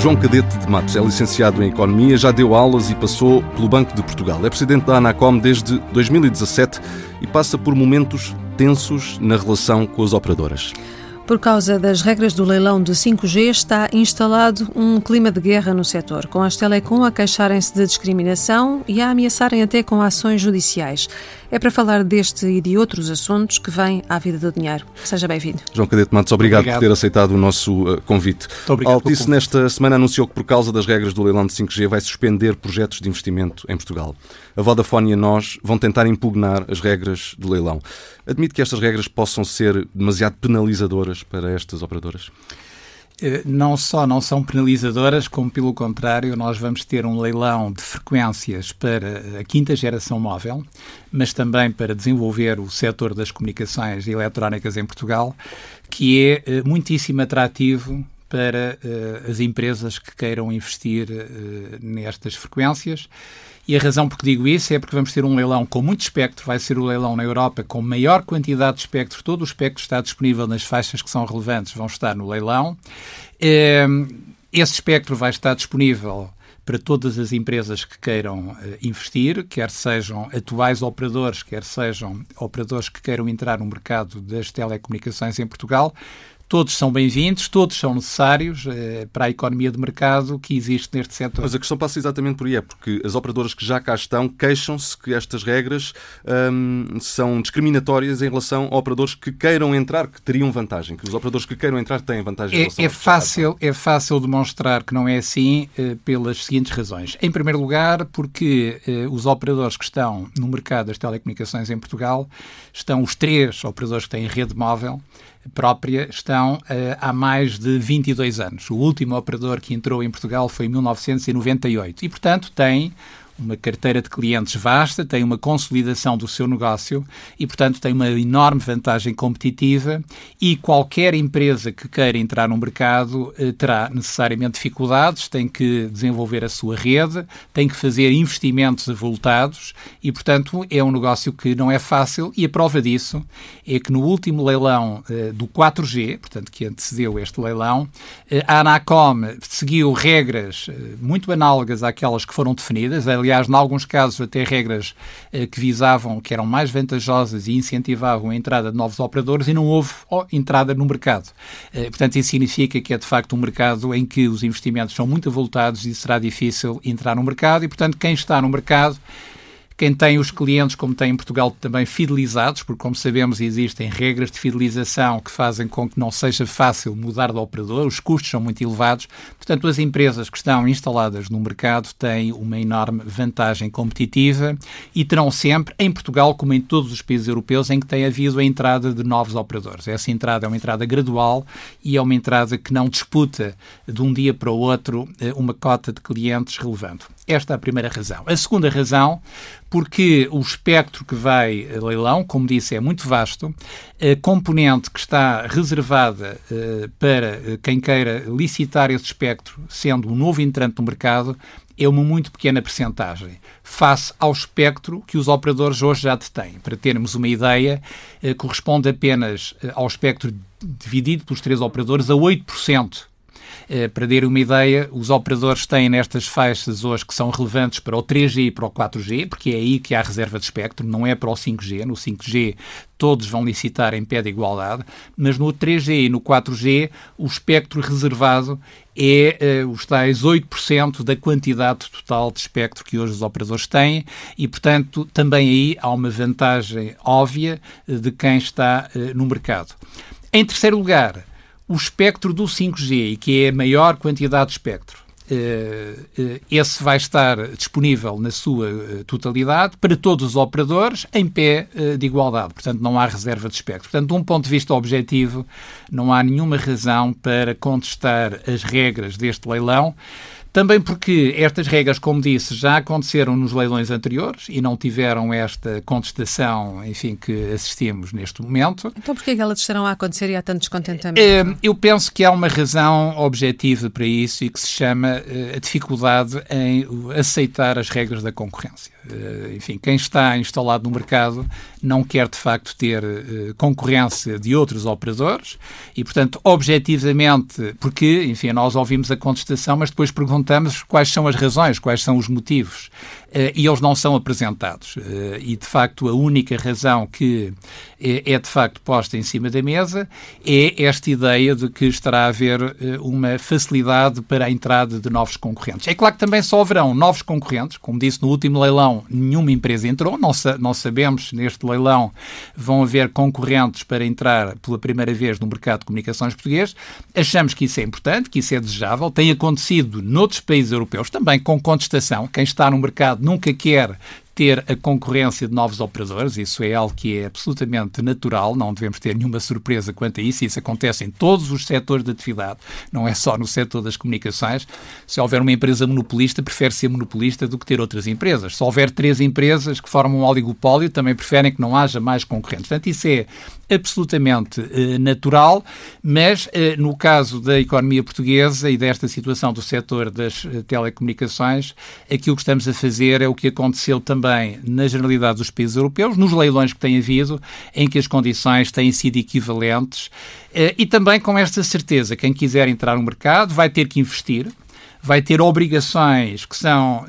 João Cadete de Matos é licenciado em Economia, já deu aulas e passou pelo Banco de Portugal. É presidente da Anacom desde 2017 e passa por momentos tensos na relação com as operadoras. Por causa das regras do leilão de 5G, está instalado um clima de guerra no setor, com as telecom a queixarem-se de discriminação e a ameaçarem até com ações judiciais. É para falar deste e de outros assuntos que vem à vida do dinheiro. Seja bem-vindo. João Cadete Matos, obrigado, obrigado, por ter aceitado o nosso uh, convite. obrigado. Altice, nesta semana, anunciou que, por causa das regras do leilão de 5G, vai suspender projetos de investimento em Portugal. A Vodafone e a nós vão tentar impugnar as regras do leilão. Admite que estas regras possam ser demasiado penalizadoras para estas operadoras? Eh, não só não são penalizadoras, como pelo contrário, nós vamos ter um leilão de frequências para a quinta geração móvel, mas também para desenvolver o setor das comunicações eletrónicas em Portugal, que é eh, muitíssimo atrativo para uh, as empresas que queiram investir uh, nestas frequências. E a razão por que digo isso é porque vamos ter um leilão com muito espectro, vai ser o leilão na Europa com maior quantidade de espectro, todo o espectro está disponível nas faixas que são relevantes, vão estar no leilão. Uh, esse espectro vai estar disponível para todas as empresas que queiram uh, investir, quer sejam atuais operadores, quer sejam operadores que queiram entrar no mercado das telecomunicações em Portugal todos são bem-vindos, todos são necessários eh, para a economia de mercado que existe neste setor. Mas a questão passa exatamente por aí, é porque as operadoras que já cá estão queixam-se que estas regras hum, são discriminatórias em relação a operadores que queiram entrar, que teriam vantagem, que os operadores que queiram entrar têm vantagem. É, é fácil, é fácil demonstrar que não é assim eh, pelas seguintes razões. Em primeiro lugar, porque eh, os operadores que estão no mercado das telecomunicações em Portugal estão os três operadores que têm rede móvel própria estão uh, há mais de 22 anos. O último operador que entrou em Portugal foi em 1998 e, portanto, tem uma carteira de clientes vasta, tem uma consolidação do seu negócio e, portanto, tem uma enorme vantagem competitiva e qualquer empresa que queira entrar no mercado eh, terá necessariamente dificuldades, tem que desenvolver a sua rede, tem que fazer investimentos avultados e, portanto, é um negócio que não é fácil e a prova disso é que no último leilão eh, do 4G, portanto, que antecedeu este leilão, eh, a Anacom seguiu regras muito análogas àquelas que foram definidas, aliás, aliás, em alguns casos, até regras eh, que visavam, que eram mais vantajosas e incentivavam a entrada de novos operadores e não houve entrada no mercado. Eh, portanto, isso significa que é de facto um mercado em que os investimentos são muito avultados e será difícil entrar no mercado e, portanto, quem está no mercado quem tem os clientes, como tem em Portugal, também fidelizados, porque, como sabemos, existem regras de fidelização que fazem com que não seja fácil mudar de operador, os custos são muito elevados. Portanto, as empresas que estão instaladas no mercado têm uma enorme vantagem competitiva e terão sempre, em Portugal, como em todos os países europeus, em que tem havido a entrada de novos operadores. Essa entrada é uma entrada gradual e é uma entrada que não disputa de um dia para o outro eh, uma cota de clientes relevante. Esta é a primeira razão. A segunda razão, porque o espectro que vai a leilão, como disse, é muito vasto, a componente que está reservada uh, para quem queira licitar esse espectro, sendo um novo entrante no mercado, é uma muito pequena percentagem, face ao espectro que os operadores hoje já detêm. Para termos uma ideia, corresponde apenas ao espectro dividido pelos três operadores a 8% eh, para ter uma ideia, os operadores têm nestas faixas hoje que são relevantes para o 3G e para o 4G, porque é aí que há reserva de espectro, não é para o 5G. No 5G todos vão licitar em pé de igualdade, mas no 3G e no 4G o espectro reservado é uh, os tais 8% da quantidade total de espectro que hoje os operadores têm e, portanto, também aí há uma vantagem óbvia uh, de quem está uh, no mercado. Em terceiro lugar, o espectro do 5G, que é a maior quantidade de espectro, eh, eh, esse vai estar disponível na sua eh, totalidade para todos os operadores em pé de igualdade. Portanto, não há reserva de espectro. Portanto, de um ponto de vista objetivo, não há nenhuma razão para contestar as regras deste leilão. Também porque estas regras, como disse, já aconteceram nos leilões anteriores e não tiveram esta contestação, enfim, que assistimos neste momento. Então porquê é que elas estarão a acontecer e há tanto descontentamento? Eh, eu penso que há uma razão objetiva para isso e que se chama eh, a dificuldade em aceitar as regras da concorrência. Uh, enfim, quem está instalado no mercado não quer de facto ter uh, concorrência de outros operadores e, portanto, objetivamente, porque, enfim, nós ouvimos a contestação, mas depois perguntamos quais são as razões, quais são os motivos. Uh, e eles não são apresentados. e, de facto, a única razão que é, é, de facto posta em cima da mesa é esta ideia de que estará a haver uma facilidade para a entrada de novos concorrentes. É claro que também só haverão novos concorrentes, como disse no último leilão, nenhuma empresa entrou, não, sa não sabemos neste leilão vão haver concorrentes para entrar pela primeira vez no mercado de comunicações português. Achamos que isso é importante, que isso é desejável. Tem acontecido noutros países europeus também com contestação. Quem está no mercado nunca quer ter a concorrência de novos operadores, isso é algo que é absolutamente natural, não devemos ter nenhuma surpresa quanto a isso, isso acontece em todos os setores de atividade, não é só no setor das comunicações. Se houver uma empresa monopolista, prefere ser monopolista do que ter outras empresas. Se houver três empresas que formam um oligopólio, também preferem que não haja mais concorrentes. Portanto, isso é absolutamente eh, natural, mas eh, no caso da economia portuguesa e desta situação do setor das eh, telecomunicações, aquilo que estamos a fazer é o que aconteceu também na generalidade dos países europeus, nos leilões que têm havido, em que as condições têm sido equivalentes e também com esta certeza, quem quiser entrar no mercado vai ter que investir, vai ter obrigações que são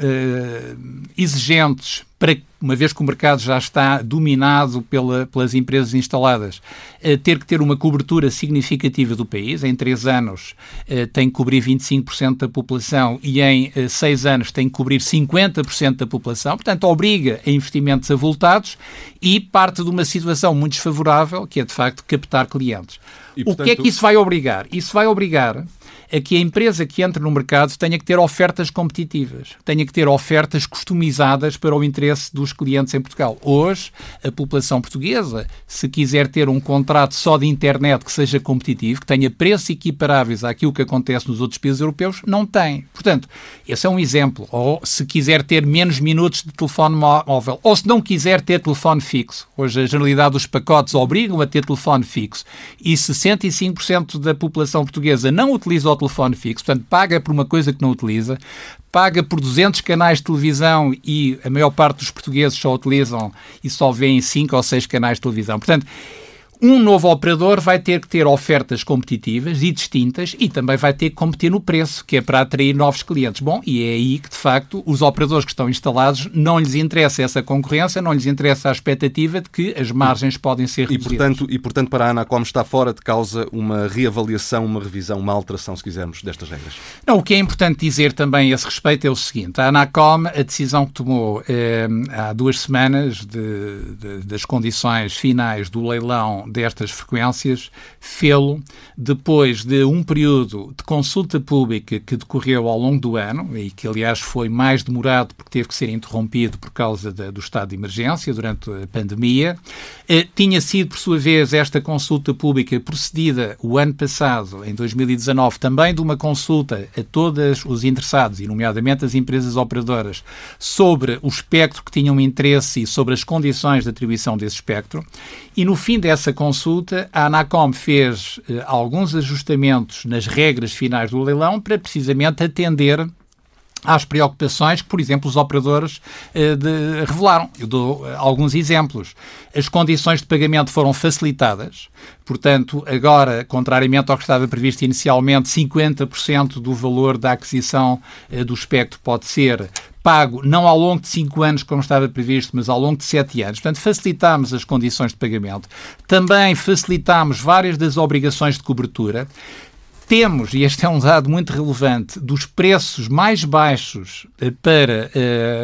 exigentes para, uma vez que o mercado já está dominado pela, pelas empresas instaladas, eh, ter que ter uma cobertura significativa do país. Em três anos eh, tem que cobrir 25% da população e em eh, seis anos tem que cobrir 50% da população. Portanto, obriga a investimentos avultados e parte de uma situação muito desfavorável, que é, de facto, captar clientes. E, portanto... O que é que isso vai obrigar? Isso vai obrigar a que a empresa que entra no mercado tenha que ter ofertas competitivas, tenha que ter ofertas customizadas para o interesse dos clientes em Portugal. Hoje, a população portuguesa, se quiser ter um contrato só de internet que seja competitivo, que tenha preços equiparáveis àquilo que acontece nos outros países europeus, não tem. Portanto, esse é um exemplo. Ou se quiser ter menos minutos de telefone móvel, ou se não quiser ter telefone fixo. Hoje a generalidade dos pacotes obrigam a ter telefone fixo. E 65% da população portuguesa não utiliza o telefone fixo, portanto, paga por uma coisa que não utiliza, paga por 200 canais de televisão e a maior parte dos portugueses só utilizam e só veem 5 ou 6 canais de televisão. Portanto, um novo operador vai ter que ter ofertas competitivas e distintas e também vai ter que competir no preço, que é para atrair novos clientes. Bom, e é aí que, de facto, os operadores que estão instalados não lhes interessa essa concorrência, não lhes interessa a expectativa de que as margens podem ser reduzidas. E, portanto, e, portanto para a Anacom está fora de causa uma reavaliação, uma revisão, uma alteração, se quisermos, destas regras? Não, o que é importante dizer também a esse respeito é o seguinte. A Anacom, a decisão que tomou eh, há duas semanas de, de, das condições finais do leilão destas frequências, fê-lo depois de um período de consulta pública que decorreu ao longo do ano e que, aliás, foi mais demorado porque teve que ser interrompido por causa do estado de emergência durante a pandemia. Eh, tinha sido, por sua vez, esta consulta pública procedida o ano passado, em 2019, também de uma consulta a todos os interessados, e nomeadamente as empresas operadoras, sobre o espectro que tinham interesse e sobre as condições de atribuição desse espectro. E no fim dessa consulta, a ANACOM fez eh, alguns ajustamentos nas regras finais do leilão para precisamente atender às preocupações que, por exemplo, os operadores eh, de, revelaram. Eu dou eh, alguns exemplos. As condições de pagamento foram facilitadas, portanto, agora, contrariamente ao que estava previsto inicialmente, 50% do valor da aquisição do espectro pode ser pago não ao longo de cinco anos, como estava previsto, mas ao longo de sete anos. Portanto, facilitámos as condições de pagamento. Também facilitámos várias das obrigações de cobertura temos, e este é um dado muito relevante, dos preços mais baixos eh, para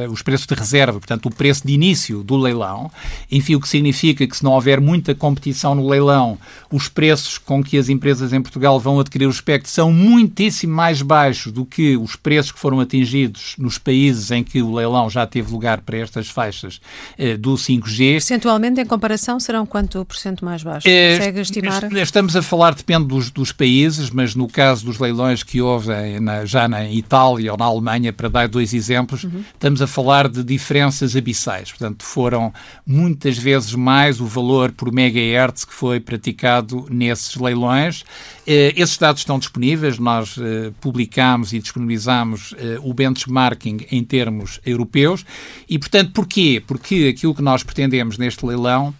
uh, os preços de reserva, portanto, o preço de início do leilão, enfim, o que significa que se não houver muita competição no leilão, os preços com que as empresas em Portugal vão adquirir o espectro são muitíssimo mais baixos do que os preços que foram atingidos nos países em que o leilão já teve lugar para estas faixas uh, do 5G. Percentualmente, em comparação, serão quanto por cento mais baixos? Consegue estimar? Estamos a falar, depende dos, dos países, mas no caso dos leilões que houve na, já na Itália ou na Alemanha, para dar dois exemplos, uhum. estamos a falar de diferenças abissais. Portanto, foram muitas vezes mais o valor por megahertz que foi praticado nesses leilões. Eh, esses dados estão disponíveis, nós eh, publicamos e disponibilizamos eh, o benchmarking em termos europeus. E, portanto, porquê? Porque aquilo que nós pretendemos neste leilão,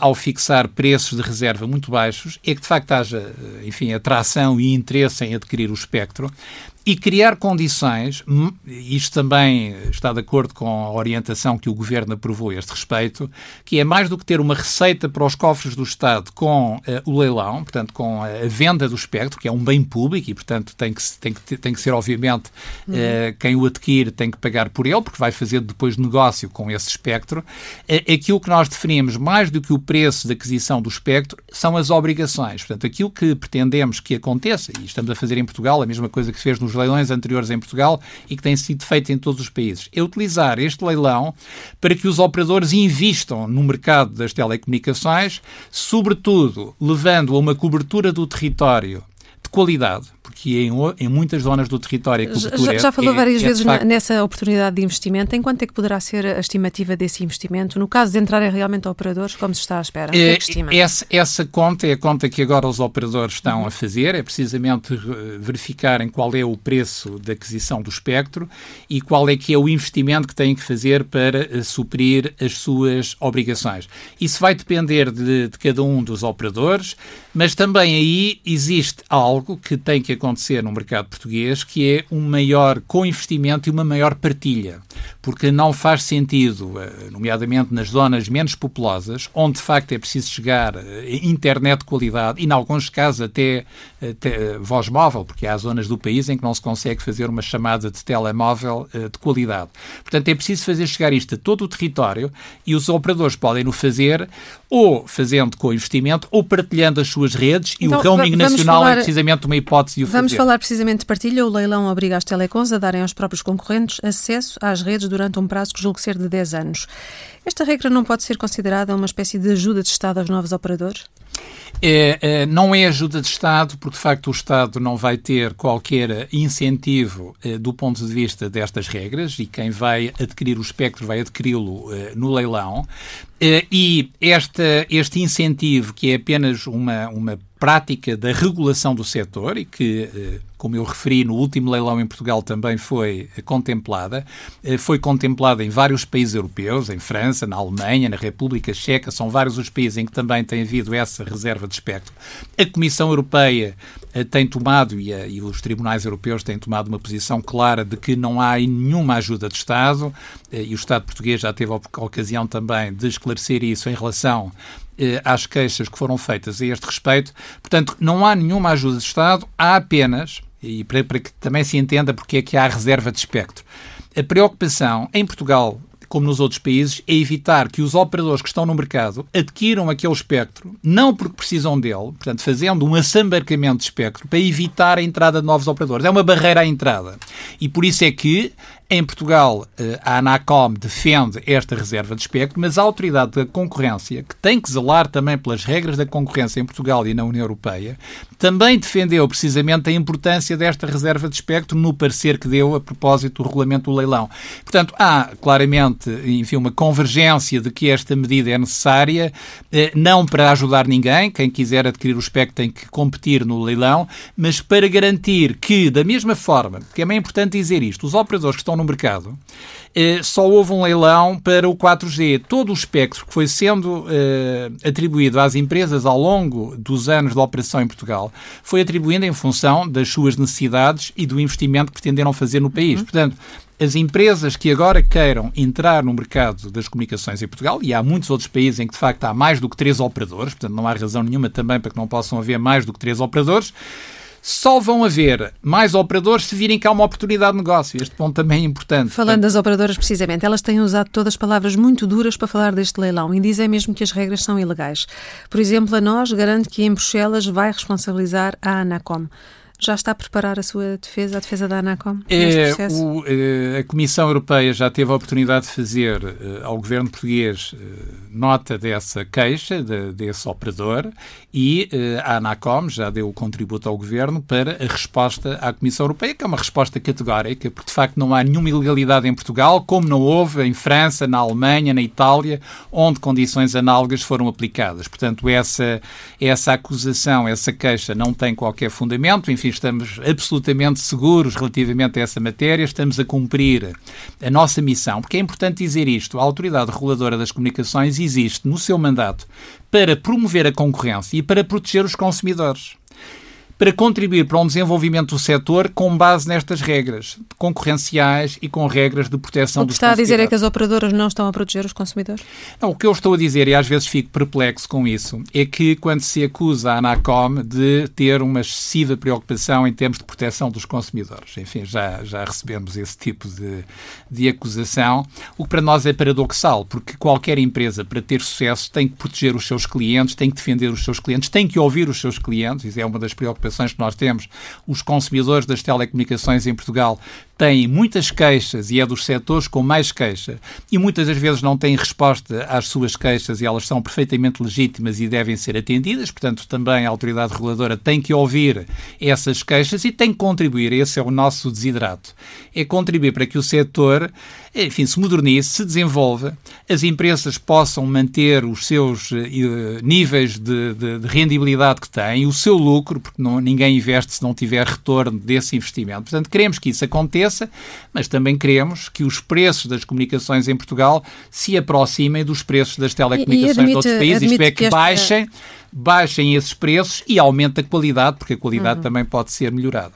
ao fixar preços de reserva muito baixos, é que de facto haja, enfim, atração e interesse em adquirir o espectro, e criar condições, hum, isto também está de acordo com a orientação que o Governo aprovou a este respeito, que é mais do que ter uma receita para os cofres do Estado com uh, o leilão, portanto, com a venda do espectro, que é um bem público e, portanto, tem que, tem que, tem que ser, obviamente, uh, quem o adquire tem que pagar por ele, porque vai fazer depois negócio com esse espectro. Uh, aquilo que nós definimos, mais do que o preço de aquisição do espectro, são as obrigações. Portanto, aquilo que pretendemos que aconteça, e estamos a fazer em Portugal a mesma coisa que se fez nos leilões anteriores em Portugal e que tem sido feito em todos os países. É utilizar este leilão para que os operadores invistam no mercado das telecomunicações, sobretudo levando a uma cobertura do território de qualidade, porque em, em muitas zonas do território a cobertura Já, já falou é, várias é, vezes facto... nessa oportunidade de investimento. Em quanto é que poderá ser a estimativa desse investimento? No caso de entrarem realmente operadores, como se está à espera? É, é essa, essa conta é a conta que agora os operadores estão a fazer, é precisamente verificarem qual é o preço da aquisição do espectro e qual é que é o investimento que têm que fazer para eh, suprir as suas obrigações. Isso vai depender de, de cada um dos operadores, mas também aí existe algo que tem que acontecer no mercado português, que é um maior co-investimento e uma maior partilha. Porque não faz sentido, eh, nomeadamente nas zonas menos populosas, onde de facto é preciso chegar eh, internet de qualidade e, em alguns casos, até, até voz móvel, porque há zonas do país em que não se consegue fazer uma chamada de telemóvel eh, de qualidade. Portanto, é preciso fazer chegar isto a todo o território e os operadores podem o fazer ou fazendo com investimento ou partilhando as suas redes então, e o roaming nacional é falar, é precisamente uma hipótese de o Vamos falar precisamente de partilha. O leilão obriga as telecons a darem aos próprios concorrentes acesso às redes durante um prazo que julgo ser de 10 anos. Esta regra não pode ser considerada uma espécie de ajuda de Estado aos novos operadores? É, é, não é ajuda de Estado, porque de facto o Estado não vai ter qualquer incentivo é, do ponto de vista destas regras e quem vai adquirir o espectro vai adquiri-lo é, no leilão. É, e esta, este incentivo, que é apenas uma, uma prática da regulação do setor e que, como eu referi no último leilão em Portugal, também foi contemplada. Foi contemplada em vários países europeus, em França, na Alemanha, na República Checa, são vários os países em que também tem havido essa reserva de espectro. A Comissão Europeia eh, tem tomado, e, a, e, os tribunais europeus têm tomado uma posição clara de que não há nenhuma ajuda de Estado, eh, e o Estado português já teve a ocasião também de esclarecer isso em relação eh, às queixas que foram feitas a este respeito. Portanto, não há nenhuma ajuda de Estado, há apenas, e para, para que também se entenda porque é que há reserva de espectro, a preocupação em Portugal como nos outros países, é evitar que os operadores que estão no mercado adquiram aquele espectro, não porque precisam dele, portanto, fazendo um assambarcamento de espectro para evitar a entrada de novos operadores. É uma barreira à entrada. E por isso é que em Portugal, eh, a Anacom defende esta reserva de espectro, mas a Autoridade da Concorrência, que tem que zelar também pelas regras da concorrência em Portugal e na União Europeia, também defendeu precisamente a importância desta reserva de espectro no parecer que deu a propósito do regulamento do leilão. Portanto, há claramente, enfim, uma convergência de que esta medida é necessária, eh, não para ajudar ninguém, quem quiser adquirir o espectro tem que competir no leilão, mas para garantir que, da mesma forma, que é bem importante dizer isto, os operadores que estão no no mercado, eh, só houve um leilão para o 4G. Todo o espectro que foi sendo eh, atribuído às empresas ao longo dos anos de operação em Portugal foi atribuído em função das suas necessidades e do investimento que pretenderam fazer no país. Uhum. Portanto, as empresas que agora queiram entrar no mercado das comunicações em Portugal, e há muitos outros países em que de facto há mais do que três operadores, portanto não há razão nenhuma também para que não possam haver mais do que três operadores, só vão haver mais operadores se virem que há uma oportunidade de negócio. Este ponto também é importante. Falando das operadoras, precisamente, elas têm usado todas palavras muito duras para falar deste leilão e dizem mesmo que as regras são ilegais. Por exemplo, a nós garante que em Bruxelas vai responsabilizar a Anacom. Já está a preparar a sua defesa, a defesa da ANACOM? É, o, eh, a Comissão Europeia já teve a oportunidade de fazer eh, ao governo português nota dessa queixa, de, desse operador, e a ANACOM já deu o contributo ao governo para a resposta à Comissão Europeia, que é uma resposta categórica, porque de facto não há nenhuma ilegalidade em Portugal, como não houve em França, na Alemanha, na Itália, onde condições análogas foram aplicadas. Portanto, essa, essa acusação, essa queixa não tem qualquer fundamento, enfim, estamos absolutamente seguros relativamente a essa matéria, estamos a cumprir a nossa missão, porque é importante dizer isto: a Autoridade Reguladora das Comunicações existe no seu mandato para promover a concorrência e para proteger os consumidores para contribuir para um desenvolvimento do setor com base nestas regras concorrenciais e com regras de proteção dos consumidores. O que está a dizer é que as operadoras não estão a proteger os consumidores? Não, o que eu estou a dizer, e às vezes fico perplexo com isso, é que quando se acusa a ANACOM de ter uma excessiva preocupação em termos de proteção dos consumidores, enfim, já, já recebemos esse tipo de, de acusação, o que para nós é paradoxal, porque qualquer empresa, para ter sucesso, tem que proteger os seus clientes, tem que defender os seus clientes, tem que ouvir os seus clientes, isso é uma das preocupações que nós temos, os consumidores das telecomunicações em Portugal têm muitas queixas e é dos setores com mais queixa e muitas das vezes não têm resposta às suas queixas e elas são perfeitamente legítimas e devem ser atendidas, portanto também a autoridade reguladora tem que ouvir essas queixas e tem que contribuir, esse é o nosso desidrato, é contribuir para que o setor enfim, se modernize, se desenvolva, as empresas possam manter os seus uh, níveis de, de, de, rendibilidade que têm, o seu lucro, porque não, ninguém investe se não tiver retorno desse investimento. Portanto, queremos que isso aconteça, mas também queremos que os preços das comunicações em Portugal se aproximem dos preços das telecomunicações admite, de outros países, isto é, que, que esta... baixem, baixem esses preços e aumentem a qualidade, porque a qualidade uhum. também pode ser melhorada.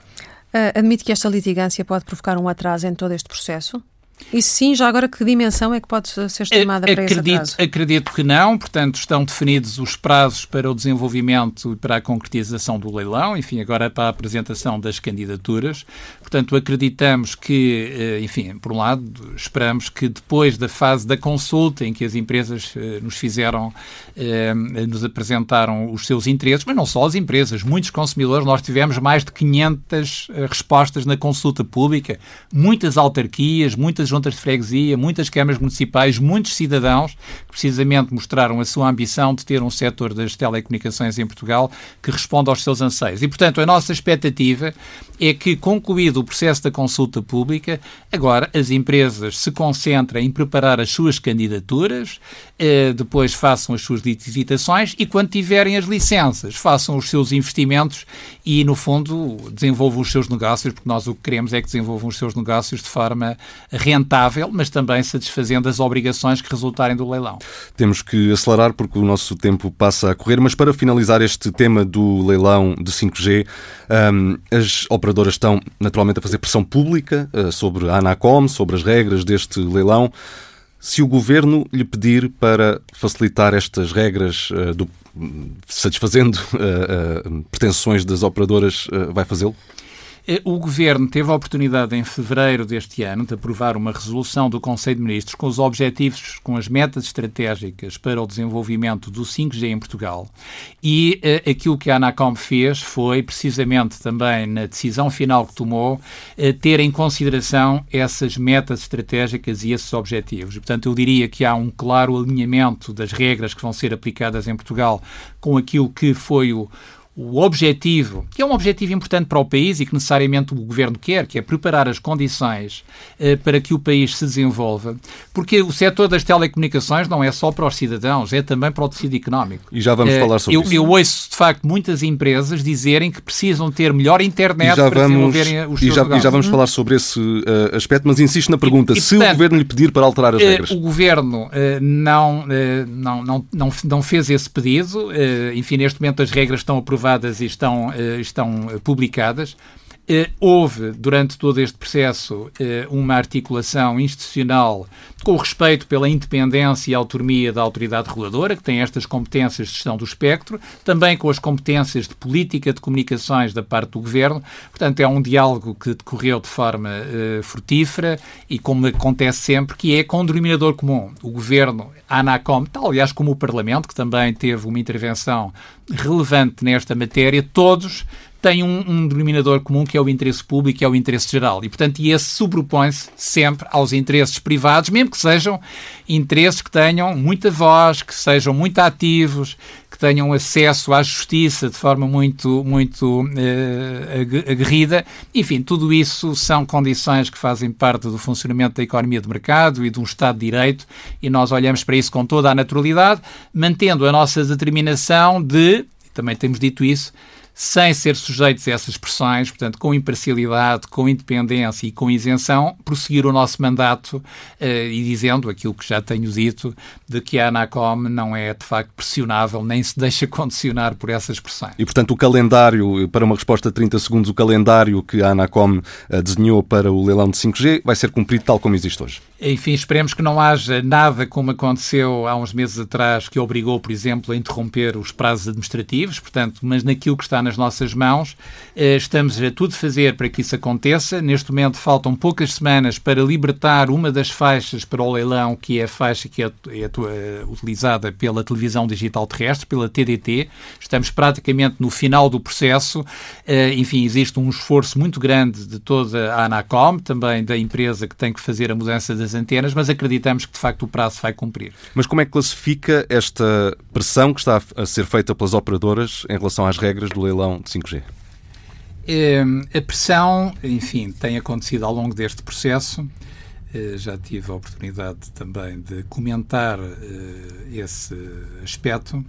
Uh, admite que esta litigância pode provocar um atraso em todo este processo? E sim, já agora que dimensão é que pode ser estimada para acredito, esse Acredito que não, portanto estão definidos os prazos para o desenvolvimento e para a concretização do leilão, enfim, agora para a apresentação das candidaturas. Portanto, acreditamos que, eh, enfim, por um lado, esperamos que depois da fase da consulta em que as empresas eh, nos fizeram, eh, nos apresentaram os seus interesses, mas não só as empresas, muitos consumidores, nós tivemos mais de 500 respostas na consulta pública, muitas autarquias, muitas juntas de freguesia, muitas câmaras municipais, muitos cidadãos que precisamente mostraram a sua ambição de ter um setor das telecomunicações em Portugal que responda aos seus anseios. E, portanto, a nossa expectativa é que, concluído o processo da consulta pública, agora as empresas se concentrem em preparar as suas candidaturas, eh, depois façam as suas licitações e, quando tiverem as licenças, façam os seus investimentos e, no fundo, desenvolvam os seus negócios, porque nós o que queremos é que desenvolvam os seus negócios de forma rentável, mas também satisfazendo as obrigações que resultarem do leilão. Temos que acelerar porque o nosso tempo passa a correr, mas para finalizar este tema do leilão de 5G, um, as operadoras estão naturalmente a fazer pressão pública uh, sobre a Anacom, sobre as regras deste leilão. Se o governo lhe pedir para facilitar estas regras, uh, do, satisfazendo uh, pretensões das operadoras, vai fazê-lo? Eh, o Governo teve a oportunidade, em fevereiro deste ano, de aprovar uma resolução do Conselho de Ministros com os objetivos, com as metas estratégicas para o desenvolvimento do 5G em Portugal. E uh, aquilo que a Anacom fez foi, precisamente também na decisão final que tomou, uh, ter em consideração essas metas estratégicas e esses objetivos. Portanto, eu diria que há um claro alinhamento das regras que vão ser aplicadas em Portugal com aquilo que foi o o objetivo, que é um objetivo importante para o país e que necessariamente o governo quer, que é preparar as condições eh, para que o país se desenvolva, porque o setor das telecomunicações não é só para os cidadãos, é também para o tecido económico. E já vamos eh, falar sobre eu, isso. Eu ouço, de facto, muitas empresas dizerem que precisam ter melhor internet para vamos, desenvolverem os e seus já, e já vamos falar sobre esse uh, aspecto, mas insisto na pergunta, e, e, se portanto, o governo lhe pedir para alterar as regras. O governo não, não, não, não, não fez esse pedido, enfim, neste momento as regras estão aprovadas aprovadas e estão, eh, estão publicadas. Eh, houve, durante todo este processo, uma articulação institucional com o respeito pela independência e autonomia da autoridade reguladora, que tem estas competências de gestão do espectro, também com as competências de política de comunicações da parte do governo. Portanto, é um diálogo que decorreu de forma uh, frutífera e, como acontece sempre, que é com um denominador comum. O governo, a ANACOM, tal, aliás, como o Parlamento, que também teve uma intervenção relevante nesta matéria, todos tem um, um, denominador comum que é o interesse público, que é o interesse geral. E, portanto, esse sobrepõe-se sempre aos interesses privados, mesmo que sejam interesses que tenham muita voz, que sejam muito ativos, que tenham acesso à justiça de forma muito, muito eh, aguerrida. Enfim, tudo isso são condições que fazem parte do funcionamento da economia de mercado e de um Estado de Direito e nós olhamos para isso com toda a naturalidade, mantendo a nossa determinação de, também temos dito isso, sem ser sujeitos a essas pressões, portanto, com imparcialidade, com independência e com isenção, prosseguir o nosso mandato uh, e dizendo aquilo que já tenho dito, de que a ANACOM não é de facto pressionável, nem se deixa condicionar por essas pressões. E, portanto, o calendário, para uma resposta de 30 segundos, o calendário que a ANACOM uh, desenhou para o leilão de 5G vai ser cumprido tal como existe hoje? Enfim, esperemos que não haja nada como aconteceu há uns meses atrás, que obrigou, por exemplo, a interromper os prazos administrativos, portanto, mas naquilo que está nas nossas mãos, eh, estamos a tudo fazer para que isso aconteça. Neste momento faltam poucas semanas para libertar uma das faixas para o leilão, que é a faixa que é, é, é utilizada pela televisão digital terrestre, pela TDT. Estamos praticamente no final do processo. Eh, enfim, existe um esforço muito grande de toda a Anacom, também da empresa que tem que fazer a mudança das antenas, mas acreditamos que de facto o prazo vai cumprir. Mas como é que classifica esta pressão que está a ser feita pelas operadoras em relação às regras do leilão de 5G? Ehm, a pressão, enfim, tem acontecido ao longo deste processo. Eh, já tive a oportunidade também de comentar eh, esse aspecto.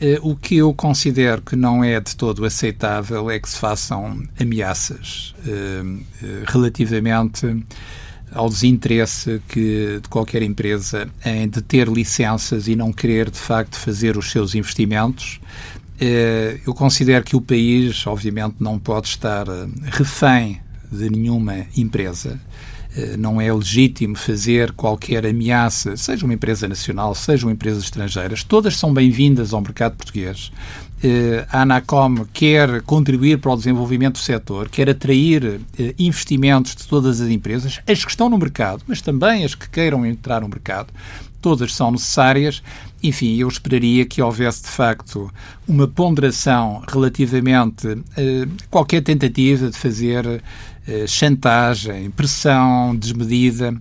Eh, o que eu considero que não é de todo aceitável é que se façam ameaças relativamente ao desinteresse que, de qualquer empresa em de ter licenças e não querer, de facto, fazer os seus investimentos. Eh, eu considero que o país, obviamente, não pode estar eh, refém de nenhuma empresa. Eh, não é legítimo fazer qualquer ameaça, seja uma empresa nacional, seja uma empresa estrangeira. Todas são bem-vindas ao mercado português. Eh, a Anacom quer contribuir para o desenvolvimento do setor, quer atrair eh, investimentos de todas as empresas, as que estão no mercado, mas também as que queiram entrar no mercado. Todas são necessárias. Enfim, eu esperaria que houvesse de facto uma ponderação relativamente a qualquer tentativa de fazer chantagem, pressão desmedida,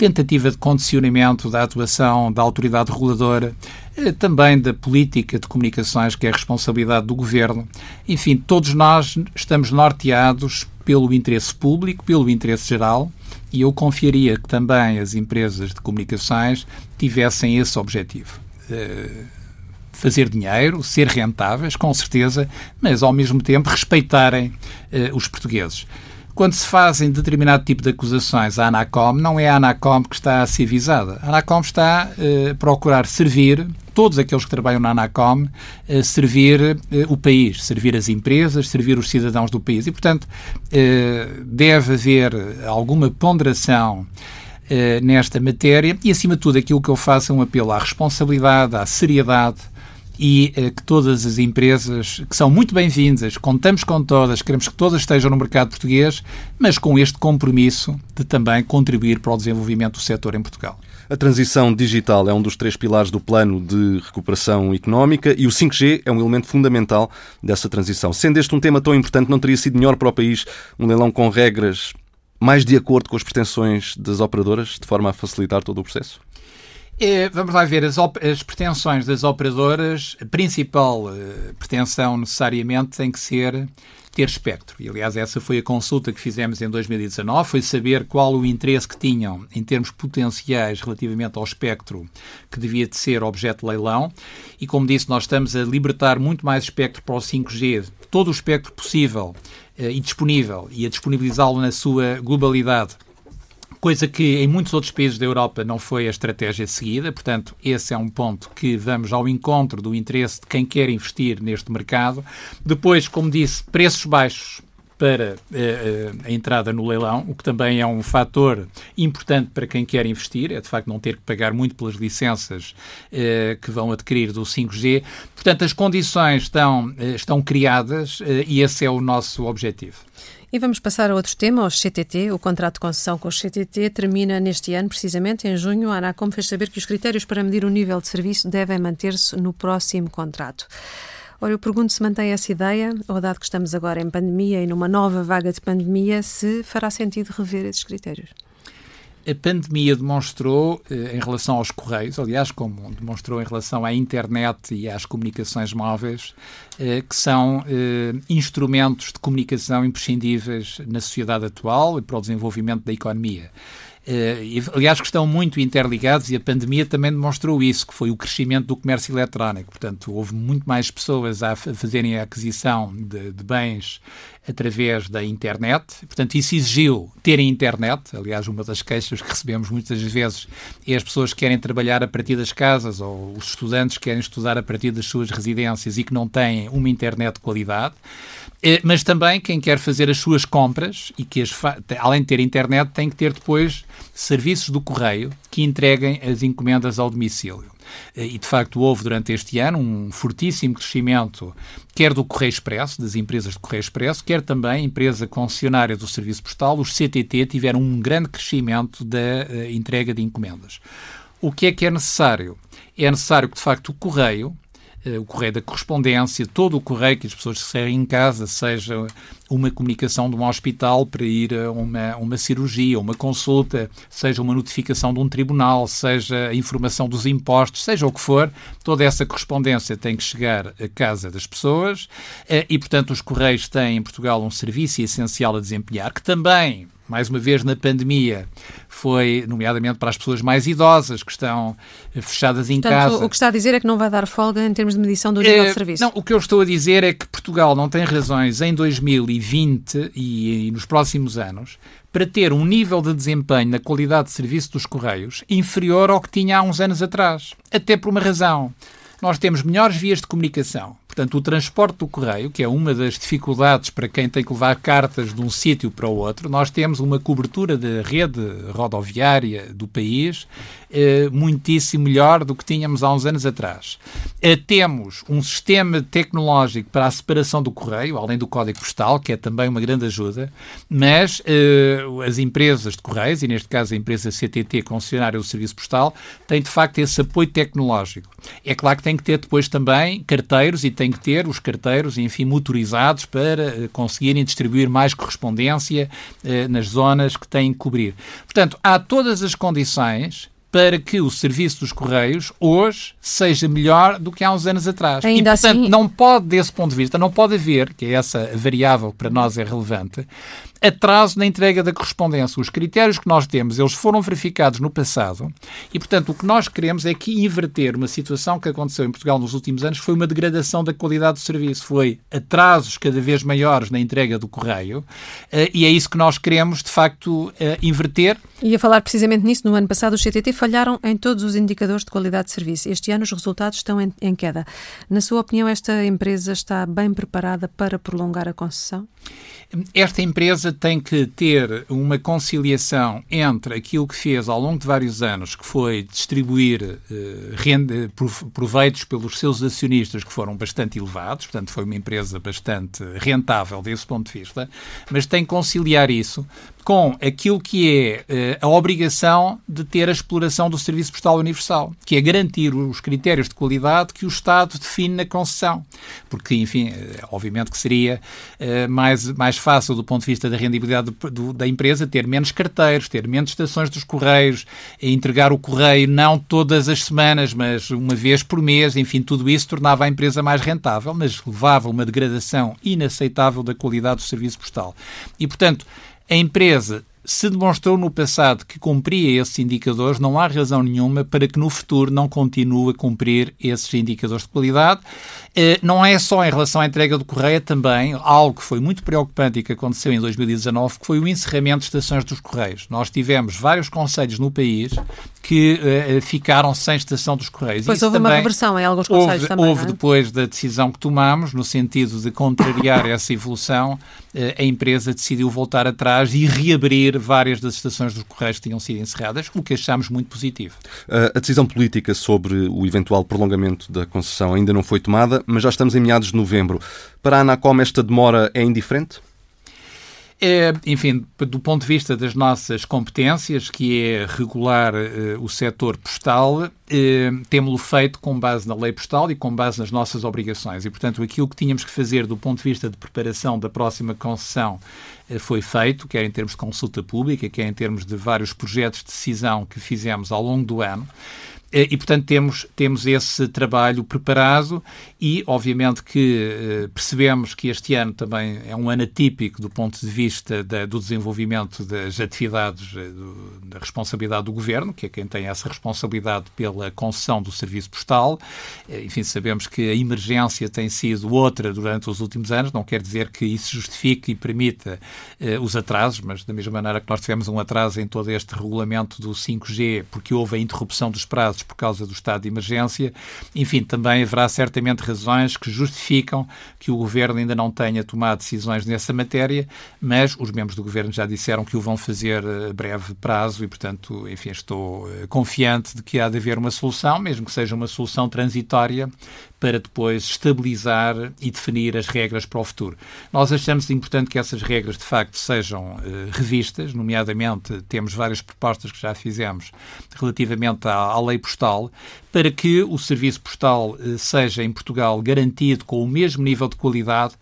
tentativa de condicionamento da atuação da autoridade reguladora, eh, também da política de comunicações, que é a responsabilidade do governo. Enfim, todos nós estamos norteados pelo interesse público, pelo interesse geral, e eu confiaria que também as empresas de comunicações tivessem esse objetivo. Eh, fazer dinheiro, ser rentáveis, com certeza, mas ao mesmo tempo respeitarem eh, os portugueses quando se fazem determinado tipo de acusações à ANACOM, não é a ANACOM que está a ser visada. A ANACOM está a uh, procurar servir todos aqueles que trabalham na ANACOM, uh, servir uh, o país, servir as empresas, servir os cidadãos do país. E, portanto, deve haver alguma ponderação nesta matéria e, acima de tudo, aquilo que eu faço é um apelo à responsabilidade, à seriedade e eh, que todas as empresas, que são muito bem-vindas, contamos com todas, queremos que todas estejam no mercado português, mas com este compromisso de também contribuir para o desenvolvimento do setor em Portugal. A transição digital é um dos três pilares do plano de recuperação económica e o 5G é um elemento fundamental dessa transição. Sendo este um tema tão importante, não teria sido melhor para o país um leilão com regras mais de acordo com as pretensões das operadoras, de forma a facilitar todo o processo? É, vamos lá ver, as, as, pretensões das operadoras, a principal uh, pretensão necessariamente tem que ser ter espectro. E, aliás, essa foi a consulta que fizemos em 2019, foi saber qual o interesse que tinham em termos potenciais relativamente ao espectro que devia de ser objeto de leilão. E, como disse, nós estamos a libertar muito mais espectro para o 5G, todo o espectro possível uh, e disponível, e a disponibilizá-lo na sua globalidade coisa que em muitos outros países da Europa não foi a estratégia seguida. Portanto, esse é um ponto que vamos ao encontro do interesse de quem quer investir neste mercado. Depois, como disse, preços baixos para uh, a entrada no leilão, o que também é um fator importante para quem quer investir, é de facto não ter que pagar muito pelas licenças uh, que vão adquirir do 5G. Portanto, as condições estão, estão criadas e esse é o nosso objetivo. E vamos passar a outro tema, aos CTT. O contrato de concessão com os CTT termina neste ano, precisamente em junho. A Anacom fez saber que os critérios para medir o nível de serviço devem manter-se no próximo contrato. Ora, eu pergunto se mantém essa ideia, ou dado que estamos agora em pandemia e numa nova vaga de pandemia, se fará sentido rever esses critérios. A pandemia demonstrou, eh, em relação aos correios, aliás, como demonstrou em relação à internet e às comunicações móveis, eh, que são eh, instrumentos de comunicação imprescindíveis na sociedade atual e para o desenvolvimento da economia. Uh, aliás, que estão muito interligados e a pandemia também demonstrou isso, que foi o crescimento do comércio eletrónico. Portanto, houve muito mais pessoas a fazerem a aquisição de, de bens através da internet. Portanto, isso exigiu terem internet. Aliás, uma das queixas que recebemos muitas vezes é as pessoas que querem trabalhar a partir das casas ou os estudantes que querem estudar a partir das suas residências e que não têm uma internet de qualidade. Eh, mas também quem quer fazer as suas compras e que, além de ter internet, tem que ter depois serviços do correio que entreguem as encomendas ao domicílio. Eh, e, de facto, houve durante este ano um fortíssimo crescimento, quer do Correio Expresso, das empresas de Correio Expresso, quer também empresa concessionária do Serviço Postal, os CTT, tiveram um grande crescimento da uh, entrega de encomendas. O que é que é necessário? É necessário que, de facto, o Correio eh, o correio da correspondência, todo o correio que as pessoas recebem em casa, seja uma comunicação de um hospital para ir a uma, uma cirurgia, uma consulta, seja uma notificação de um tribunal, seja a informação dos impostos, seja o que for, toda essa correspondência tem que chegar à casa das pessoas. Eh, e, portanto, os correios têm em Portugal um serviço essencial a desempenhar, que também mais uma vez na pandemia, foi nomeadamente para as pessoas mais idosas que estão eh, fechadas em Portanto, casa. O que está a dizer é que não vai dar folga em termos de medição do nível é, de serviço. Não, o que eu estou a dizer é que Portugal não tem razões em 2020 e, e nos próximos anos para ter um nível de desempenho na qualidade de serviço dos Correios inferior ao que tinha há uns anos atrás. Até por uma razão. Nós temos melhores vias de comunicação Portanto, o transporte do correio, que é uma das dificuldades para quem tem que levar cartas de um sítio para o outro, nós temos uma cobertura da rede rodoviária do país eh, muitíssimo melhor do que tínhamos há uns anos atrás. Eh, temos um sistema tecnológico para a separação do correio, além do código postal, que é também uma grande ajuda, mas eh, as empresas de correios, e neste caso a empresa CTT, concessionária do serviço postal, têm de facto esse apoio tecnológico. É claro que tem que ter depois também carteiros e tem que ter os carteiros, enfim, motorizados para conseguirem distribuir mais correspondência nas zonas que têm que cobrir. Portanto, há todas as condições para que o serviço dos Correios hoje seja melhor do que há uns anos atrás. Ainda e, portanto, assim... não pode, desse ponto de vista, não pode haver, que é essa variável que para nós é relevante, atraso na entrega da correspondência. Os critérios que nós temos, eles foram verificados no passado e, portanto, o que nós queremos é que inverter uma situação que aconteceu em Portugal nos últimos anos foi uma degradação da qualidade do serviço, foi atrasos cada vez maiores na entrega do correio eh, e é isso que nós queremos, de facto, eh, inverter. E a falar precisamente nisso, no ano passado os CTT falharam em todos os indicadores de qualidade de serviço. Este ano os resultados estão em, em queda. Na sua opinião, esta empresa está bem preparada para prolongar a concessão? Esta empresa tem que ter uma conciliação entre aquilo que fez ao longo de vários anos, que foi distribuir uh, rende, proveitos pelos seus acionistas, que foram bastante elevados, portanto, foi uma empresa bastante rentável desse ponto de vista, mas tem que conciliar isso com aquilo que é uh, a obrigação de ter a exploração do Serviço Postal Universal, que é garantir os critérios de qualidade que o Estado define na concessão. Porque, enfim, uh, obviamente que seria uh, mais, mais fácil do ponto de vista da rendibilidade do, da empresa ter menos carteiros, ter menos estações dos correios, entregar o correio não todas as semanas, mas uma vez por mês, enfim, tudo isso tornava a empresa mais rentável, mas levava uma degradação inaceitável da qualidade do serviço postal. E, portanto, a empresa se demonstrou no passado que cumpria esses indicadores, não há razão nenhuma para que no futuro não continue a cumprir esses indicadores de qualidade. Eh, não é só em relação à entrega do correio, também algo que foi muito preocupante e que aconteceu em 2019, que foi o encerramento de estações dos correios. Nós tivemos vários conselhos no país que uh, ficaram sem estação dos Correios. Pois Isso houve uma reversão em alguns conselhos houve, também. Houve é? depois da decisão que tomamos, no sentido de contrariar essa evolução, uh, a empresa decidiu voltar atrás e reabrir várias das estações dos Correios que tinham sido encerradas, o que achamos muito positivo. Uh, a decisão política sobre o eventual prolongamento da concessão ainda não foi tomada, mas já estamos em meados de novembro. Para a Anacom, esta demora é indiferente? É, enfim, do ponto de vista das nossas competências, que é regular eh, o setor postal, eh, temos-lo feito com base na lei postal e com base nas nossas obrigações. E, portanto, aquilo que tínhamos que fazer do ponto de vista de preparação da próxima concessão eh, foi feito, quer em termos de consulta pública, quer em termos de vários projetos de decisão que fizemos ao longo do ano. Eh, e, portanto, temos, temos esse trabalho preparado e, obviamente, que eh, percebemos que este ano também é um ano atípico do ponto de vista da, do desenvolvimento das atividades eh, do, da responsabilidade do Governo, que é quem tem essa responsabilidade pela concessão do serviço postal. Enfim, sabemos que a emergência tem sido outra durante os últimos anos, não quer dizer que isso justifique e permita os atrasos, mas da mesma maneira que nós tivemos um atraso em todo este regulamento do 5G, porque houve a interrupção dos prazos por causa do estado de emergência. Enfim, também haverá certamente razões que justificam que o governo ainda não tenha tomado decisões nessa matéria, mas os membros do governo já disseram que o vão fazer a breve prazo e, portanto, enfim, estou eh, confiante de que há de haver uma solução, mesmo que seja uma solução transitória, para depois estabilizar e definir as regras para o futuro. Nós achamos importante que essas regras, de facto, sejam uh, revistas, nomeadamente temos várias propostas que já fizemos relativamente à, à lei postal, para que o serviço postal uh, seja em Portugal garantido com o mesmo nível de qualidade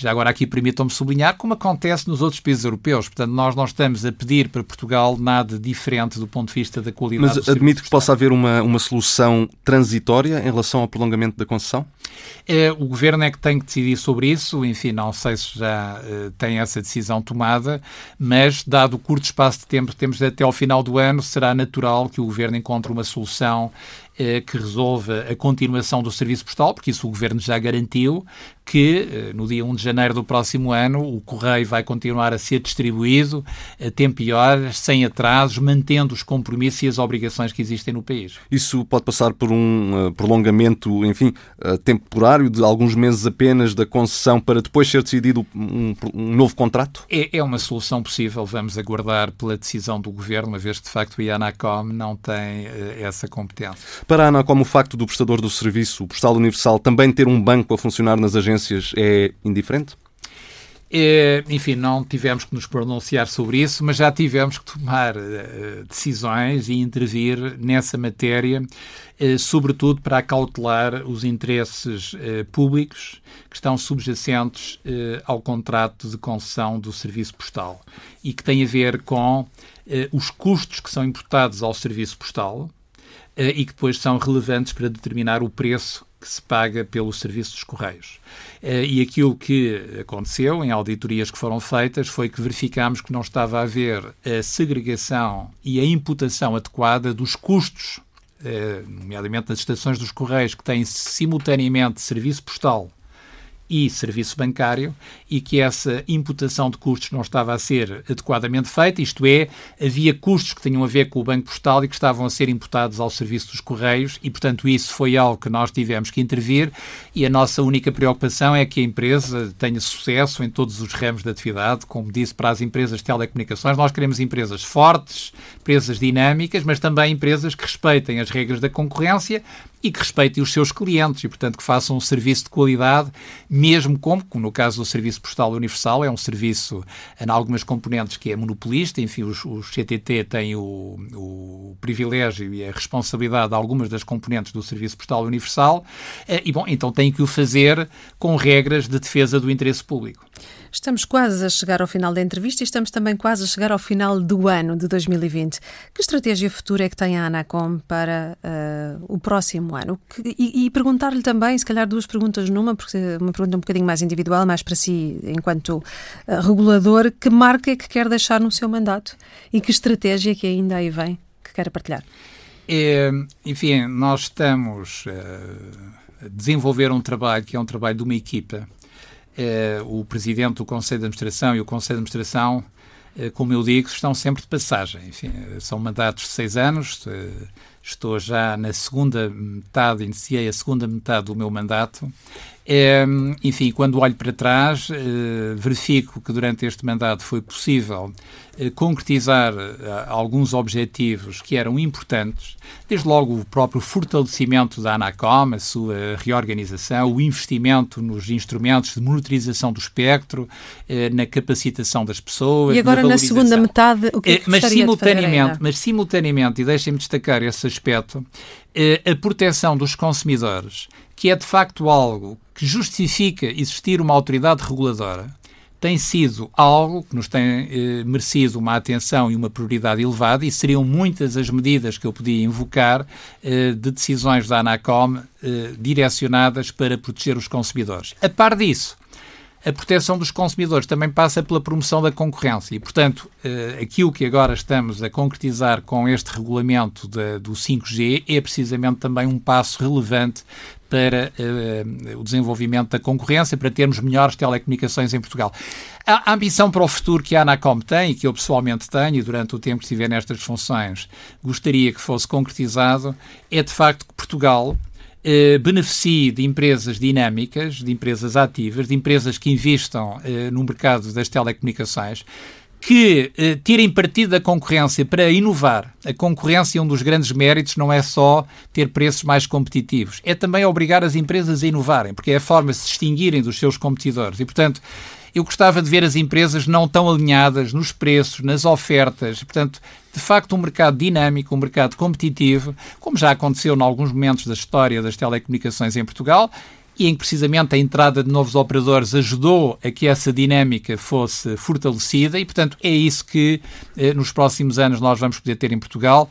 já agora aqui permitam-me sublinhar, como acontece nos outros países europeus. Portanto, nós não estamos a pedir para Portugal nada diferente do ponto de vista da qualidade Mas admite que possa haver uma, uma solução transitória em relação ao prolongamento da concessão? É, o Governo é que tem que decidir sobre isso. Enfim, não sei se já uh, tem essa decisão tomada, mas, dado o curto espaço de tempo que temos até ao final do ano, será natural que o Governo encontre uma solução que resolva a continuação do serviço postal, porque isso o Governo já garantiu, que eh, no dia 1 de janeiro do próximo ano o correio vai continuar a ser distribuído a tempo e horas, sem atrasos, mantendo os compromissos e as obrigações que existem no país. Isso pode passar por um uh, prolongamento, enfim, temporário de alguns meses apenas da concessão para depois ser decidido um, um novo contrato? É, é, uma solução possível. Vamos aguardar pela decisão do Governo, uma vez que de facto o IANACOM não tem essa competência. Para a ANA, como o facto do prestador do serviço, o Postal Universal, também ter um banco a funcionar nas agências é indiferente? É, enfim, não tivemos que nos pronunciar sobre isso, mas já tivemos que tomar uh, decisões e intervir nessa matéria, uh, sobretudo para acautelar os interesses uh, públicos que estão subjacentes ao contrato de concessão do serviço postal e que tem a ver com os custos que são imputados ao serviço postal e que depois são relevantes para determinar o preço que se paga pelo serviço dos Correios. Eh, e aquilo que aconteceu em auditorias que foram feitas foi que verificámos que não estava a haver a segregação e a imputação adequada dos custos, eh, nomeadamente nas estações dos Correios, que têm simultaneamente serviço postal e serviço bancário e que essa imputação de custos não estava a ser adequadamente feita, isto é, havia custos que tinham a ver com o Banco Postal e que estavam a ser imputados ao serviço dos Correios e, portanto, isso foi algo que nós tivemos que intervir e a nossa única preocupação é que a empresa tenha sucesso em todos os ramos de atividade, como disse para as empresas de telecomunicações, nós queremos empresas fortes, empresas dinâmicas, mas também empresas que respeitem as regras da concorrência e que respeitem os seus clientes e, portanto, que façam um serviço de qualidade, mesmo como, como no caso do Serviço Postal Universal, é um serviço em algumas componentes que é monopolista, enfim, os, os CTT têm o, o privilégio e a responsabilidade de algumas das componentes do Serviço Postal Universal eh, e, bom, então têm que o fazer com regras de defesa do interesse público. Estamos quase a chegar ao final da entrevista e estamos também quase a chegar ao final do ano de 2020. Que estratégia futura é que tem a Anacom para uh, o próximo ano? Que, e, e perguntar-lhe também, se calhar duas perguntas numa, porque uma pergunta um bocadinho mais individual, mais para si, enquanto uh, regulador, que marca é que quer deixar no seu mandato e que estratégia que ainda aí vem que quer partilhar? É, enfim, nós estamos uh, a desenvolver um trabalho que é um trabalho de uma equipa o presidente do Conselho de Administração e o Conselho de Administração, eh, como eu digo, estão sempre de passagem. Enfim, são mandatos de seis anos. Eh, estou já na segunda metade, iniciei a segunda metade do meu mandato É, enfim, quando olho para trás, verifico que durante este mandato foi possível concretizar eh, alguns objetivos que eram importantes, desde logo o próprio fortalecimento da ANACOM, a sua reorganização, o investimento nos instrumentos de monitorização do espectro, na capacitação das pessoas. E agora, na, na segunda metade, o que, é que mas simultaneamente, Mas simultaneamente, e deixem-me destacar esse aspecto, a proteção dos consumidores que é de facto algo que justifica existir uma autoridade reguladora, tem sido algo que nos tem eh, merecido uma atenção e uma prioridade elevada e seriam muitas as medidas que eu podia invocar eh, de decisões da ANACOM eh, direcionadas para proteger os consumidores. A par disso, a proteção dos consumidores também passa pela promoção da concorrência e, portanto, eh, aquilo que agora estamos a concretizar com este regulamento de, do 5G é precisamente também um passo relevante para uh, o desenvolvimento da concorrência, para termos melhores telecomunicações em Portugal. A, ambição para o futuro que a Anacom tem e que eu pessoalmente tenho, e durante o tempo que estiver nestas funções, gostaria que fosse concretizado, é de facto que Portugal eh, beneficie de empresas dinâmicas, de empresas ativas, de empresas que investam eh, no mercado das telecomunicações, que eh, tirem partido da concorrência para inovar. A concorrência, um dos grandes méritos, não é só ter preços mais competitivos, é também obrigar as empresas a inovarem, porque é a forma de se distinguirem dos seus competidores. E, portanto, eu gostava de ver as empresas não tão alinhadas nos preços, nas ofertas. Portanto, de facto, um mercado dinâmico, um mercado competitivo, como já aconteceu em alguns momentos da história das telecomunicações em Portugal e em que precisamente a entrada de novos operadores ajudou a que essa dinâmica fosse fortalecida e, portanto, é isso que eh, nos próximos anos nós vamos poder ter em Portugal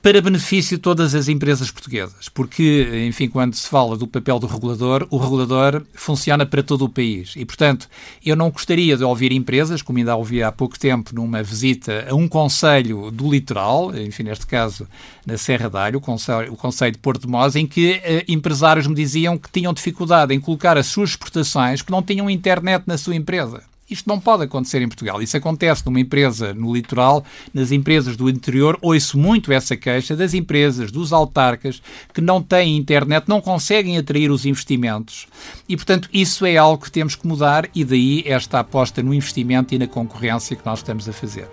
para benefício de todas as empresas portuguesas, porque, enfim, quando se fala do papel do regulador, o regulador funciona para todo o país e, portanto, eu não gostaria de ouvir empresas, como ainda ouvi há pouco tempo numa visita a um conselho do litoral, enfim, neste caso na Serra da Alho, o conselho, o conselho de Porto de Mós, em que eh, empresários me diziam que tinham dificuldade em colocar as suas exportações porque não tinham internet na sua empresa. Isto não pode acontecer em Portugal. Isso acontece numa empresa no litoral, nas empresas do interior. Ouço muito essa queixa das empresas, dos autarcas, que não têm internet, não conseguem atrair os investimentos. E, portanto, isso é algo que temos que mudar e daí esta aposta no investimento e na concorrência que nós estamos a fazer.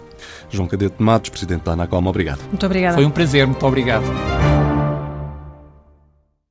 João Cadete Matos, Presidente da Anacom, obrigado. Muito obrigado. Foi um prazer, muito obrigado.